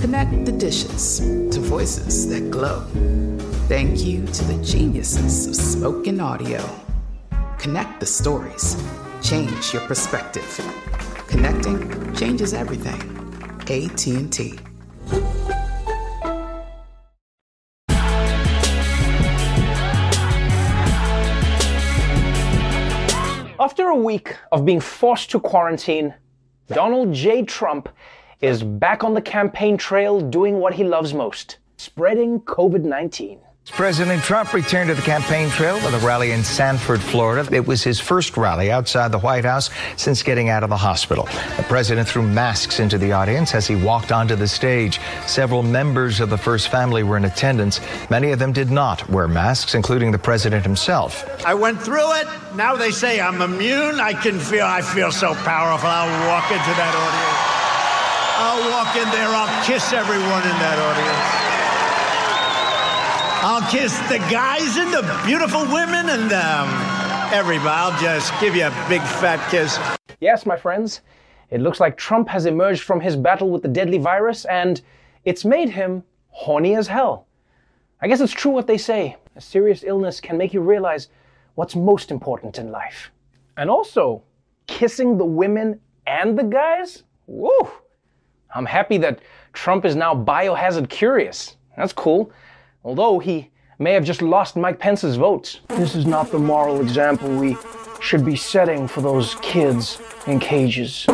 Connect the dishes to voices that glow. Thank you to the geniuses of spoken audio. Connect the stories. Change your perspective. Connecting changes everything. AT&T. After a week of being forced to quarantine, Donald J. Trump is back on the campaign trail doing what he loves most spreading COVID 19. President Trump returned to the campaign trail with a rally in Sanford, Florida. It was his first rally outside the White House since getting out of the hospital. The president threw masks into the audience as he walked onto the stage. Several members of the first family were in attendance. Many of them did not wear masks, including the president himself. I went through it. Now they say I'm immune. I can feel I feel so powerful. I'll walk into that audience. I'll walk in there. I'll kiss everyone in that audience. I'll kiss the guys and the beautiful women and um, everybody. I'll just give you a big fat kiss. Yes, my friends, it looks like Trump has emerged from his battle with the deadly virus and it's made him horny as hell. I guess it's true what they say a serious illness can make you realize what's most important in life. And also, kissing the women and the guys? Woo! I'm happy that Trump is now biohazard curious. That's cool although he may have just lost Mike Pence's votes. This is not the moral example we should be setting for those kids in cages.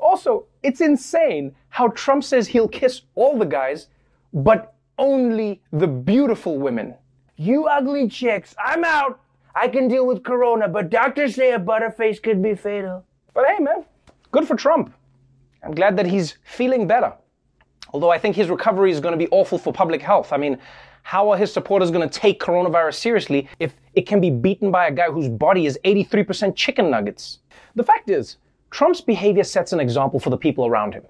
Also, it's insane how Trump says he'll kiss all the guys, but only the beautiful women. You ugly chicks, I'm out. I can deal with corona, but doctors say a butterface could be fatal. But hey, man, good for Trump. I'm glad that he's feeling better. Although I think his recovery is going to be awful for public health. I mean, how are his supporters going to take coronavirus seriously if it can be beaten by a guy whose body is 83% chicken nuggets? The fact is, Trump's behavior sets an example for the people around him.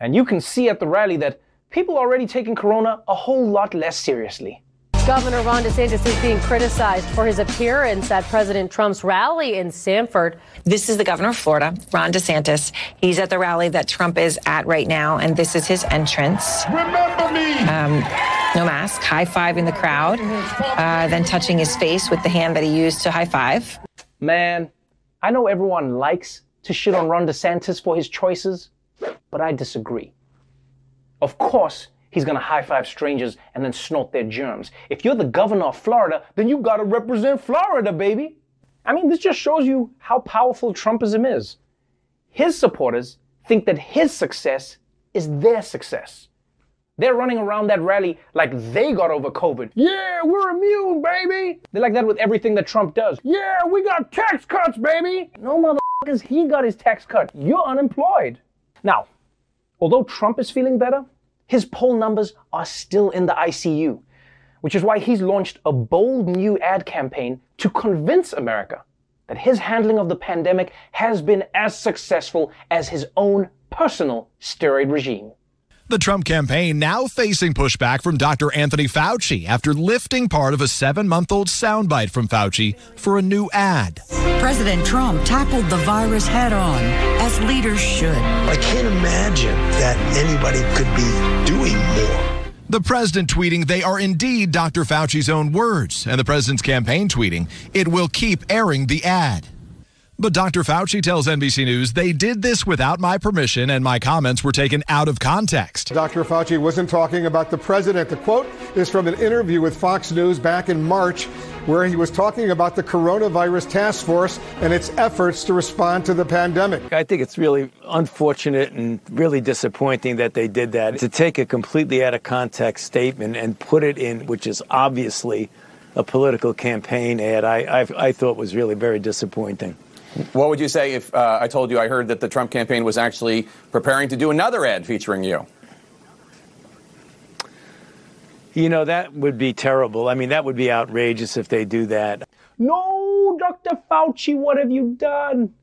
And you can see at the rally that people are already taking corona a whole lot less seriously. Governor Ron DeSantis is being criticized for his appearance at President Trump's rally in Sanford. This is the governor of Florida, Ron DeSantis. He's at the rally that Trump is at right now, and this is his entrance. Remember me! Um, no mask, high five in the crowd, uh, then touching his face with the hand that he used to high five. Man, I know everyone likes to shit on Ron DeSantis for his choices, but I disagree. Of course, he's gonna high five strangers and then snort their germs. If you're the governor of Florida, then you gotta represent Florida, baby. I mean, this just shows you how powerful Trumpism is. His supporters think that his success is their success. They're running around that rally like they got over COVID. Yeah, we're immune, baby. They're like that with everything that Trump does. Yeah, we got tax cuts, baby. No motherfuckers, he got his tax cut. You're unemployed. Now, although Trump is feeling better, his poll numbers are still in the ICU, which is why he's launched a bold new ad campaign to convince America that his handling of the pandemic has been as successful as his own personal steroid regime. The Trump campaign now facing pushback from Dr. Anthony Fauci after lifting part of a seven month old soundbite from Fauci for a new ad. President Trump tackled the virus head on, as leaders should. I can't imagine that anybody could be doing more. The president tweeting they are indeed Dr. Fauci's own words, and the president's campaign tweeting it will keep airing the ad. But Dr. Fauci tells NBC News they did this without my permission and my comments were taken out of context. Dr. Fauci wasn't talking about the president. The quote is from an interview with Fox News back in March where he was talking about the coronavirus task force and its efforts to respond to the pandemic. I think it's really unfortunate and really disappointing that they did that. To take a completely out of context statement and put it in, which is obviously a political campaign ad, I, I, I thought was really very disappointing. What would you say if uh, I told you I heard that the Trump campaign was actually preparing to do another ad featuring you? You know, that would be terrible. I mean, that would be outrageous if they do that. No, Dr. Fauci, what have you done?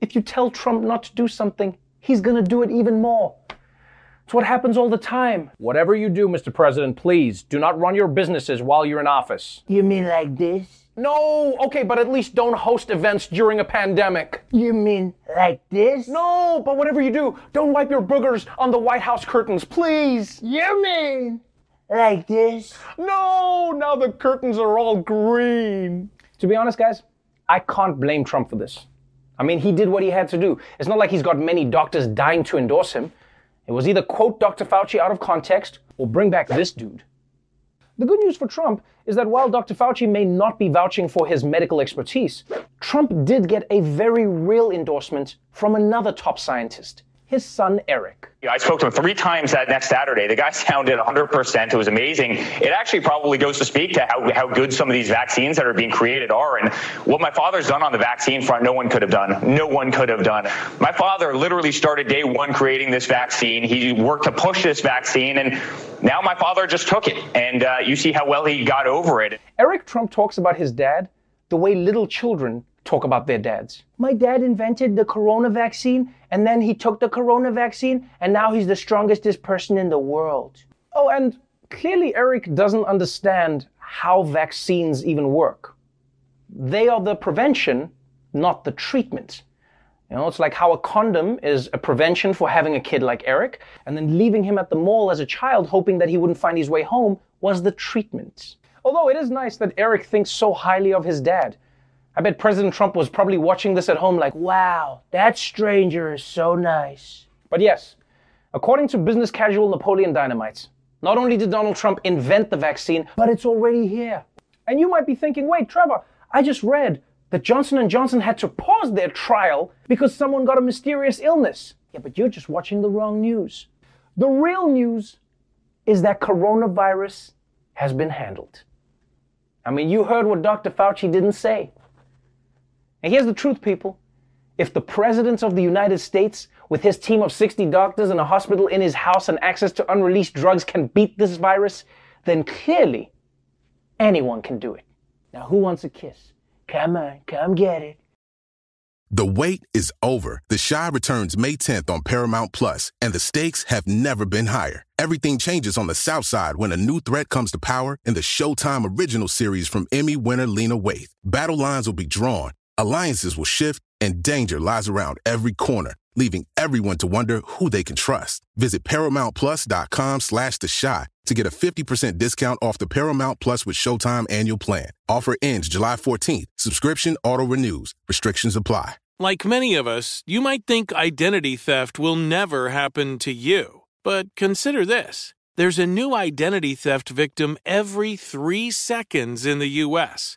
If you tell Trump not to do something, he's going to do it even more. It's what happens all the time. Whatever you do, Mr. President, please do not run your businesses while you're in office. You mean like this? No, okay, but at least don't host events during a pandemic. You mean like this? No, but whatever you do, don't wipe your boogers on the White House curtains, please. You mean like this? No, now the curtains are all green. To be honest, guys, I can't blame Trump for this. I mean, he did what he had to do. It's not like he's got many doctors dying to endorse him. It was either quote Dr. Fauci out of context or bring back this dude. The good news for Trump is that while Dr. Fauci may not be vouching for his medical expertise, Trump did get a very real endorsement from another top scientist, his son Eric. Yeah, I spoke to him three times that next Saturday. The guy sounded 100%. It was amazing. It actually probably goes to speak to how, how good some of these vaccines that are being created are. And what my father's done on the vaccine front, no one could have done. No one could have done. My father literally started day one creating this vaccine. He worked to push this vaccine, and now my father just took it. And uh, you see how well he got over it. Eric Trump talks about his dad the way little children talk about their dads. My dad invented the corona vaccine, and then he took the corona vaccine, and now he's the strongest person in the world. Oh, and clearly Eric doesn't understand how vaccines even work. They are the prevention, not the treatment. You know, it's like how a condom is a prevention for having a kid like Eric, and then leaving him at the mall as a child hoping that he wouldn't find his way home was the treatment. Although it is nice that Eric thinks so highly of his dad. I bet President Trump was probably watching this at home like, wow, that stranger is so nice. But yes, according to business casual Napoleon Dynamite, not only did Donald Trump invent the vaccine, but it's already here. And you might be thinking, wait, Trevor, I just read that Johnson & Johnson had to pause their trial because someone got a mysterious illness. Yeah, but you're just watching the wrong news. The real news is that coronavirus has been handled. I mean, you heard what Dr. Fauci didn't say. And here's the truth, people. If the President of the United States, with his team of 60 doctors and a hospital in his house and access to unreleased drugs, can beat this virus, then clearly anyone can do it. Now, who wants a kiss? Come on, come get it. The wait is over. The Chi returns May 10th on Paramount Plus, and the stakes have never been higher. Everything changes on the South Side when a new threat comes to power in the Showtime original series from Emmy winner Lena Waithe. Battle lines will be drawn Alliances will shift and danger lies around every corner, leaving everyone to wonder who they can trust. Visit ParamountPlus.com slash The Chi to get a 50% discount off the Paramount Plus with Showtime annual plan. Offer ends July 14th. Subscription auto-renews. Restrictions apply. Like many of us, you might think identity theft will never happen to you. But consider this. There's a new identity theft victim every three seconds in the U.S.,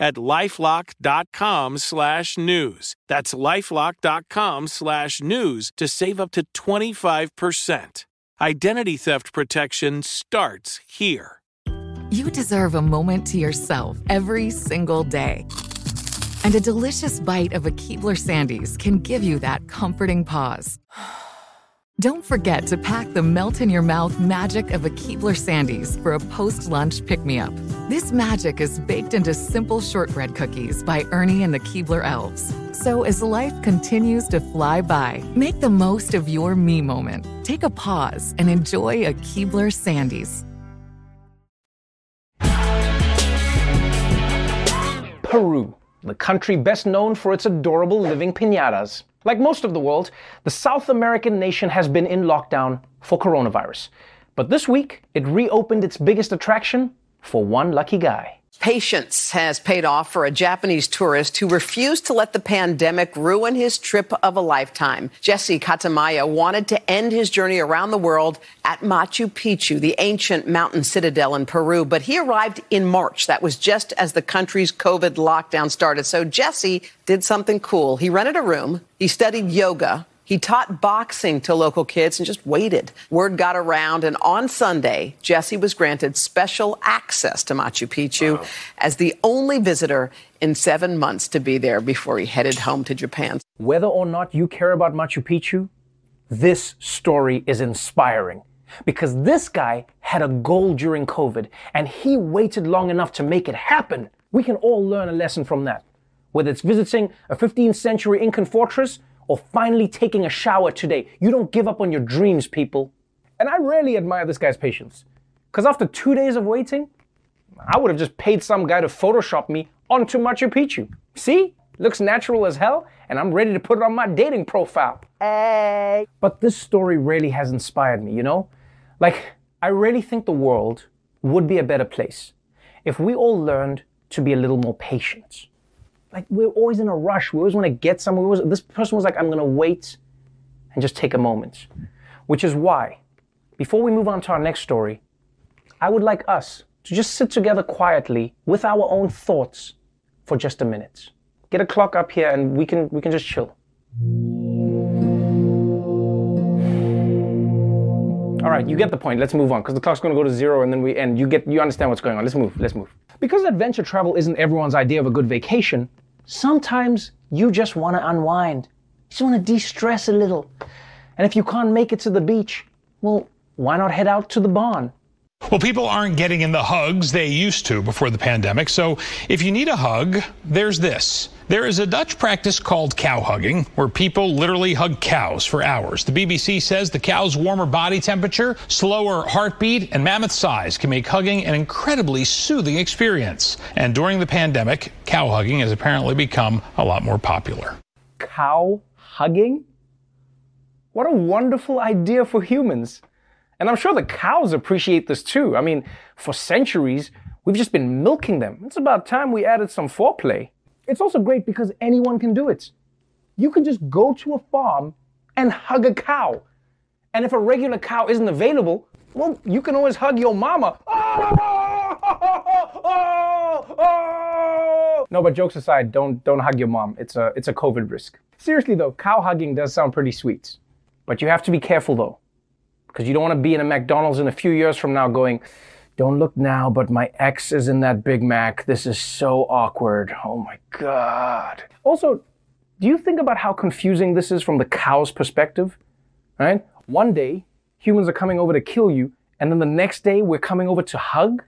at lifelock.com slash news. That's lifelock.com slash news to save up to 25%. Identity theft protection starts here. you deserve a moment to yourself every single day. And a delicious bite of a Keebler Sandies can give you that comforting pause. Don't forget to pack the melt in your mouth magic of a Keebler Sandies for a post lunch pick me up. This magic is baked into simple shortbread cookies by Ernie and the Keebler Elves. So as life continues to fly by, make the most of your me moment. Take a pause and enjoy a Keebler Sandies. Peru, the country best known for its adorable living pinatas. Like most of the world, the South American nation has been in lockdown for coronavirus. But this week, it reopened its biggest attraction for one lucky guy. Patience has paid off for a Japanese tourist who refused to let the pandemic ruin his trip of a lifetime. Jesse Katayama wanted to end his journey around the world at Machu Picchu, the ancient mountain citadel in Peru, but he arrived in March. That was just as the country's COVID lockdown started. So Jesse did something cool. He rented a room, he studied yoga, he taught boxing to local kids and just waited. Word got around, and on Sunday, Jesse was granted special access to Machu Picchu wow. as the only visitor in seven months to be there before he headed home to Japan. Whether or not you care about Machu Picchu, this story is inspiring because this guy had a goal during COVID and he waited long enough to make it happen. We can all learn a lesson from that. Whether it's visiting a 15th century Incan fortress or finally taking a shower today. You don't give up on your dreams, people. And I really admire this guy's patience. Because after two days of waiting, I would have just paid some guy to Photoshop me onto Machu Picchu. See? Looks natural as hell, and I'm ready to put it on my dating profile. Hey. But this story really has inspired me, you know? Like, I really think the world would be a better place if we all learned to be a little more patient like we're always in a rush. We always want to get somewhere. Was, this person was like, I'm going to wait and just take a moment. Which is why, before we move on to our next story, I would like us to just sit together quietly with our own thoughts for just a minute. Get a clock up here and we can we can just chill. All right, you get the point. Let's move on because the clock's going to go to zero and then we end. You get you understand what's going on. Let's move. Let's move. Because adventure travel isn't everyone's idea of a good vacation, sometimes you just want to unwind. You just want to de-stress a little. And if you can't make it to the beach, well, why not head out to the barn? Well, people aren't getting in the hugs they used to before the pandemic. So if you need a hug, there's this. There is a Dutch practice called cow hugging, where people literally hug cows for hours. The BBC says the cow's warmer body temperature, slower heartbeat, and mammoth size can make hugging an incredibly soothing experience. And during the pandemic, cow hugging has apparently become a lot more popular. Cow hugging? What a wonderful idea for humans. And I'm sure the cows appreciate this too. I mean, for centuries, we've just been milking them. It's about time we added some foreplay. It's also great because anyone can do it. You can just go to a farm and hug a cow. And if a regular cow isn't available, well, you can always hug your mama. No, but jokes aside, don't don't hug your mom. It's a it's a COVID risk. Seriously though, cow hugging does sound pretty sweet. But you have to be careful though. Because you don't want to be in a McDonald's in a few years from now going, don't look now, but my ex is in that Big Mac. This is so awkward. Oh my God. Also, do you think about how confusing this is from the cow's perspective? Right? One day, humans are coming over to kill you, and then the next day, we're coming over to hug?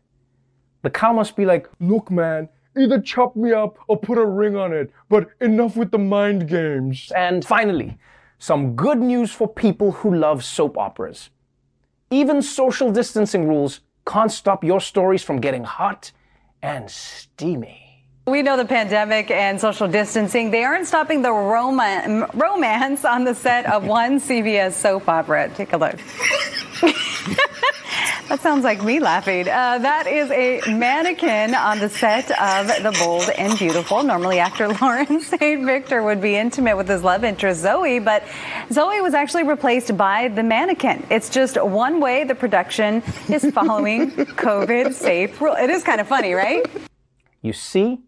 The cow must be like, look, man, either chop me up or put a ring on it, but enough with the mind games. And finally, some good news for people who love soap operas. Even social distancing rules can't stop your stories from getting hot and steamy. We know the pandemic and social distancing, they aren't stopping the rom- romance on the set of one CBS soap opera. Take a look. That sounds like me laughing. Uh, that is a mannequin on the set of The Bold and Beautiful. Normally, actor Lawrence Saint-Victor would be intimate with his love interest Zoe, but Zoe was actually replaced by the mannequin. It's just one way the production is following COVID safe rule. It is kind of funny, right? You see,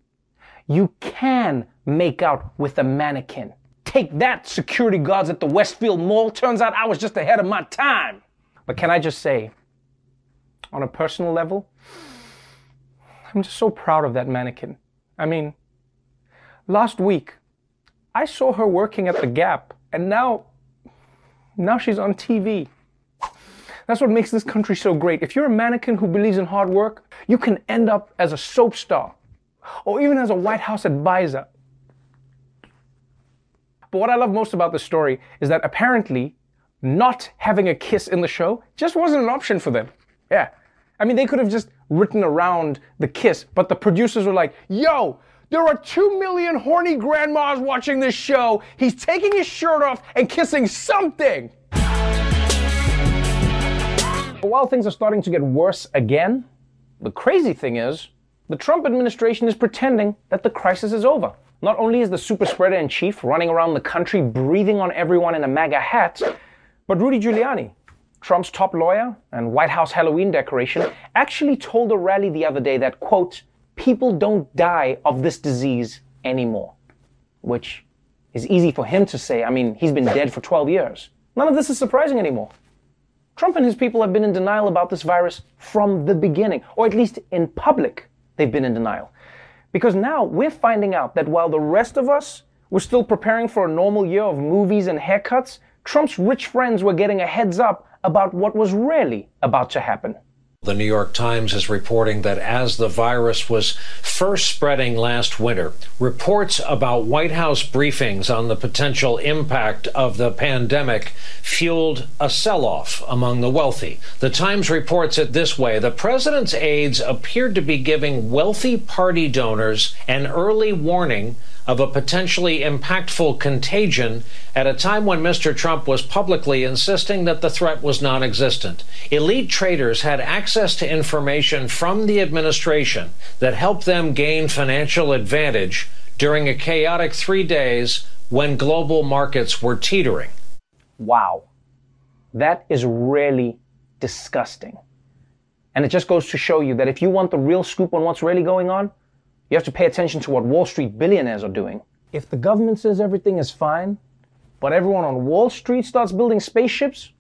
you can make out with a mannequin. Take that, security guards at the Westfield Mall. Turns out I was just ahead of my time. But can I just say, on a personal level, I'm just so proud of that mannequin. I mean, last week, I saw her working at the Gap, and now, now she's on TV. That's what makes this country so great. If you're a mannequin who believes in hard work, you can end up as a soap star or even as a White House advisor. But what I love most about this story is that apparently not having a kiss in the show just wasn't an option for them. Yeah. I mean, they could have just written around the kiss, but the producers were like, yo, there are two million horny grandmas watching this show. He's taking his shirt off and kissing something. But while things are starting to get worse again, the crazy thing is, the Trump administration is pretending that the crisis is over. Not only is the super spreader in chief running around the country breathing on everyone in a MAGA hat, but Rudy Giuliani, Trump's top lawyer and White House Halloween decoration, actually told a rally the other day that, quote, people don't die of this disease anymore. Which is easy for him to say. I mean, he's been dead for 12 years. None of this is surprising anymore. Trump and his people have been in denial about this virus from the beginning, or at least in public, they've been in denial. Because now we're finding out that while the rest of us were still preparing for a normal year of movies and haircuts, Trump's rich friends were getting a heads up about what was really about to happen. The New York Times is reporting that as the virus was first spreading last winter, reports about White House briefings on the potential impact of the pandemic fueled a sell off among the wealthy. The Times reports it this way The president's aides appeared to be giving wealthy party donors an early warning of a potentially impactful contagion at a time when Mr. Trump was publicly insisting that the threat was non existent. Elite traders had access to information from the administration that helped them gain financial advantage during a chaotic three days when global markets were teetering. Wow. That is really disgusting. And it just goes to show you that if you want the real scoop on what's really going on, you have to pay attention to what Wall Street billionaires are doing. If the government says everything is fine, but everyone on Wall Street starts building spaceships,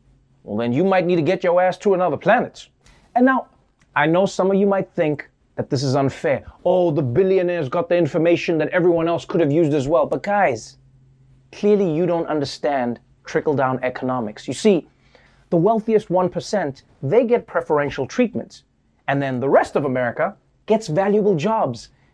well, then you might need to get your ass to another planet. And now, I know some of you might think that this is unfair. Oh, the billionaires got the information that everyone else could have used as well. But guys, clearly you don't understand trickle down economics. You see, the wealthiest 1%, they get preferential treatment. And then the rest of America gets valuable jobs